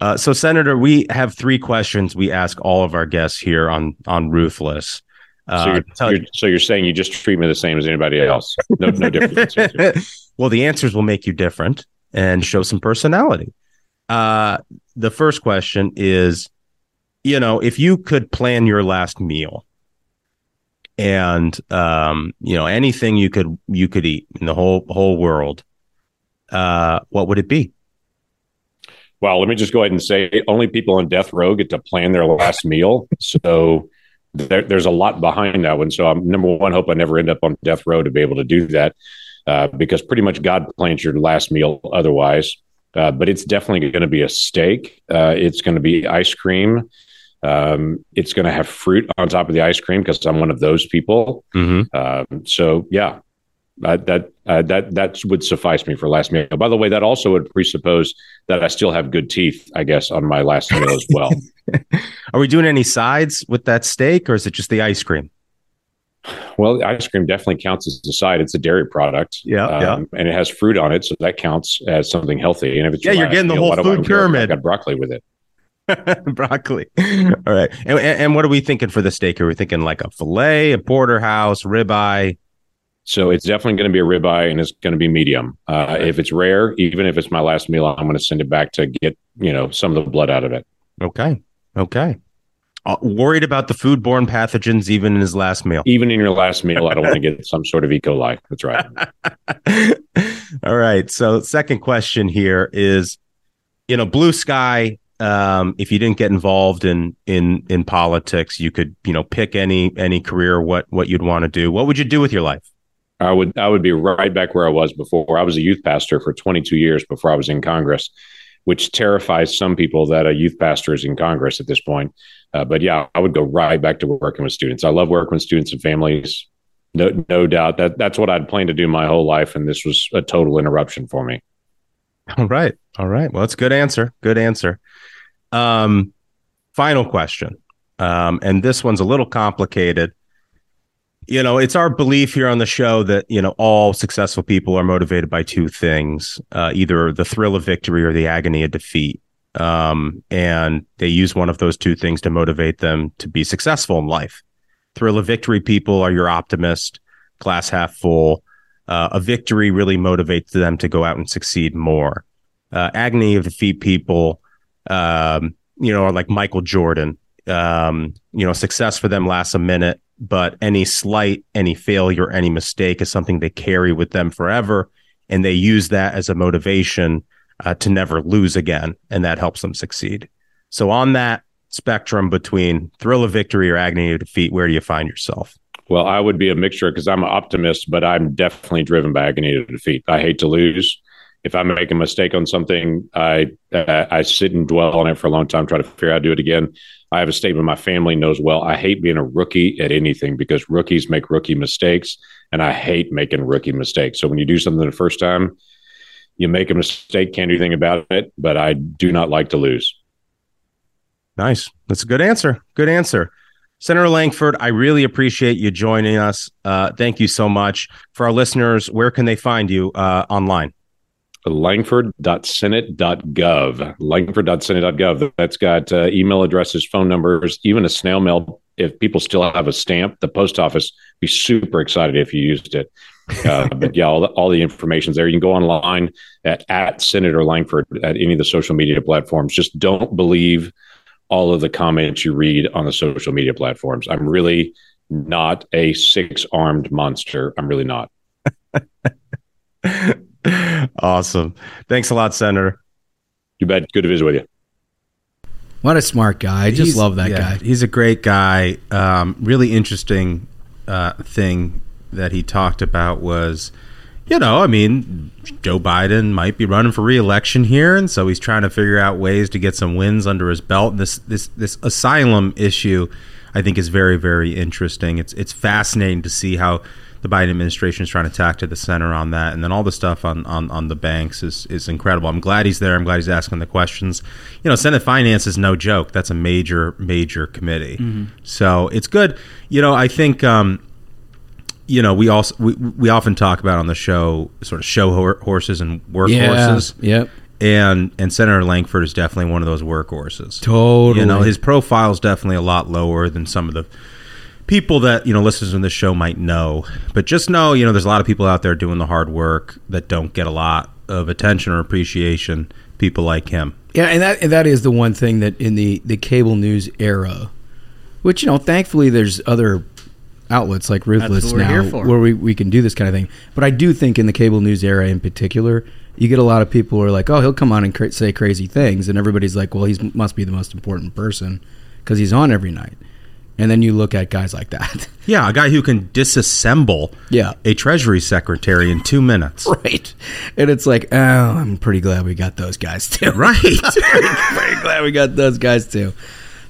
Uh, so, Senator, we have three questions we ask all of our guests here on on Ruthless. Uh, so, you're, you're, so you're saying you just treat me the same as anybody else? No, no difference. well, the answers will make you different and show some personality. Uh, the first question is, you know, if you could plan your last meal, and um, you know anything you could you could eat in the whole whole world, uh, what would it be? Well, let me just go ahead and say only people on death row get to plan their last meal. So there, there's a lot behind that one. So I'm number one, hope I never end up on death row to be able to do that uh, because pretty much God plans your last meal otherwise. Uh, but it's definitely going to be a steak. Uh, it's going to be ice cream. Um, it's going to have fruit on top of the ice cream because I'm one of those people. Mm-hmm. Um, so yeah, uh, that uh, that that would suffice me for last meal. By the way, that also would presuppose that I still have good teeth, I guess, on my last meal as well. Are we doing any sides with that steak, or is it just the ice cream? Well, ice cream definitely counts as a side. It's a dairy product, yeah, um, yeah. and it has fruit on it, so that counts as something healthy. And if it's yeah, you're getting the whole food pyramid. I got broccoli with it. broccoli. All right, and, and what are we thinking for the steak? Are we thinking like a fillet, a porterhouse, ribeye? So it's definitely going to be a ribeye and it's going to be medium. Uh, if it's rare, even if it's my last meal, I'm going to send it back to get, you know, some of the blood out of it. Okay. Okay. Uh, worried about the foodborne pathogens even in his last meal. Even in your last meal, I don't want to get some sort of E. coli. That's right. All right. So second question here is, you know, blue sky. Um, if you didn't get involved in in in politics, you could you know pick any any career what what you'd want to do. What would you do with your life? I would I would be right back where I was before. I was a youth pastor for 22 years before I was in Congress, which terrifies some people that a youth pastor is in Congress at this point. Uh, but yeah, I would go right back to working with students. I love working with students and families. No, no doubt that that's what I'd planned to do my whole life, and this was a total interruption for me. All right, all right. Well, that's a good answer. Good answer. Um, final question, um, and this one's a little complicated you know, it's our belief here on the show that, you know, all successful people are motivated by two things uh, either the thrill of victory or the agony of defeat. Um, and they use one of those two things to motivate them to be successful in life. Thrill of victory people are your optimist, glass half full. Uh, a victory really motivates them to go out and succeed more. Uh, agony of defeat people, um, you know, are like Michael Jordan. Um, you know, success for them lasts a minute but any slight, any failure, any mistake is something they carry with them forever. And they use that as a motivation uh, to never lose again. And that helps them succeed. So, on that spectrum between thrill of victory or agony of defeat, where do you find yourself? Well, I would be a mixture because I'm an optimist, but I'm definitely driven by agony of defeat. I hate to lose. If I make a mistake on something, I uh, I sit and dwell on it for a long time, try to figure out how to do it again. I have a statement my family knows well. I hate being a rookie at anything because rookies make rookie mistakes, and I hate making rookie mistakes. So when you do something the first time, you make a mistake, can't do anything about it. But I do not like to lose. Nice. That's a good answer. Good answer. Senator Lankford, I really appreciate you joining us. Uh, thank you so much. For our listeners, where can they find you uh, online? lankford.senate.gov. Lankford.senate.gov. That's got uh, email addresses, phone numbers, even a snail mail. If people still have a stamp, the post office be super excited if you used it. Uh, but yeah, all the, all the information's there. You can go online at, at Senator Lankford at any of the social media platforms. Just don't believe all of the comments you read on the social media platforms. I'm really not a six armed monster. I'm really not. awesome. Thanks a lot, Senator. You bet. Good to visit with you. What a smart guy. I just He's- love that yeah, guy. He's a great guy. Um, really interesting uh, thing that he talked about was, you know, I mean, Joe Biden might be running for reelection here, and so he's trying to figure out ways to get some wins under his belt. And this this this asylum issue, I think, is very very interesting. It's it's fascinating to see how the Biden administration is trying to tack to the center on that, and then all the stuff on, on, on the banks is is incredible. I'm glad he's there. I'm glad he's asking the questions. You know, Senate Finance is no joke. That's a major major committee. Mhm. So it's good. You know, I think. Um, you know, we also we, we often talk about on the show sort of show hor- horses and workhorses. Yeah, yep. And and Senator Lankford is definitely one of those workhorses. Totally. You know, his profile is definitely a lot lower than some of the people that you know listeners in this show might know. But just know, you know, there's a lot of people out there doing the hard work that don't get a lot of attention or appreciation. People like him. Yeah, and that and that is the one thing that in the the cable news era, which you know, thankfully there's other outlets like Ruthless what we're now here for. where we, we can do this kind of thing. But I do think in the cable news era in particular, you get a lot of people who are like, "Oh, he'll come on and cra- say crazy things," and everybody's like, "Well, he must be the most important person because he's on every night." And then you look at guys like that. Yeah, a guy who can disassemble Yeah. a Treasury Secretary in two minutes. Right. And it's like, oh, I'm pretty glad we got those guys too. Right. pretty glad we got those guys too.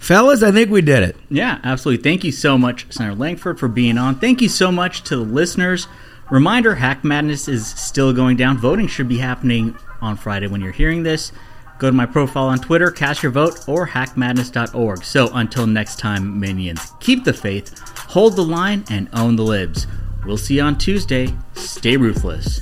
Fellas, I think we did it. Yeah, absolutely. Thank you so much, Senator Lankford, for being on. Thank you so much to the listeners. Reminder Hack Madness is still going down. Voting should be happening on Friday when you're hearing this. Go to my profile on Twitter, cast your vote, or hackmadness.org. So until next time, minions, keep the faith, hold the line, and own the libs. We'll see you on Tuesday. Stay ruthless.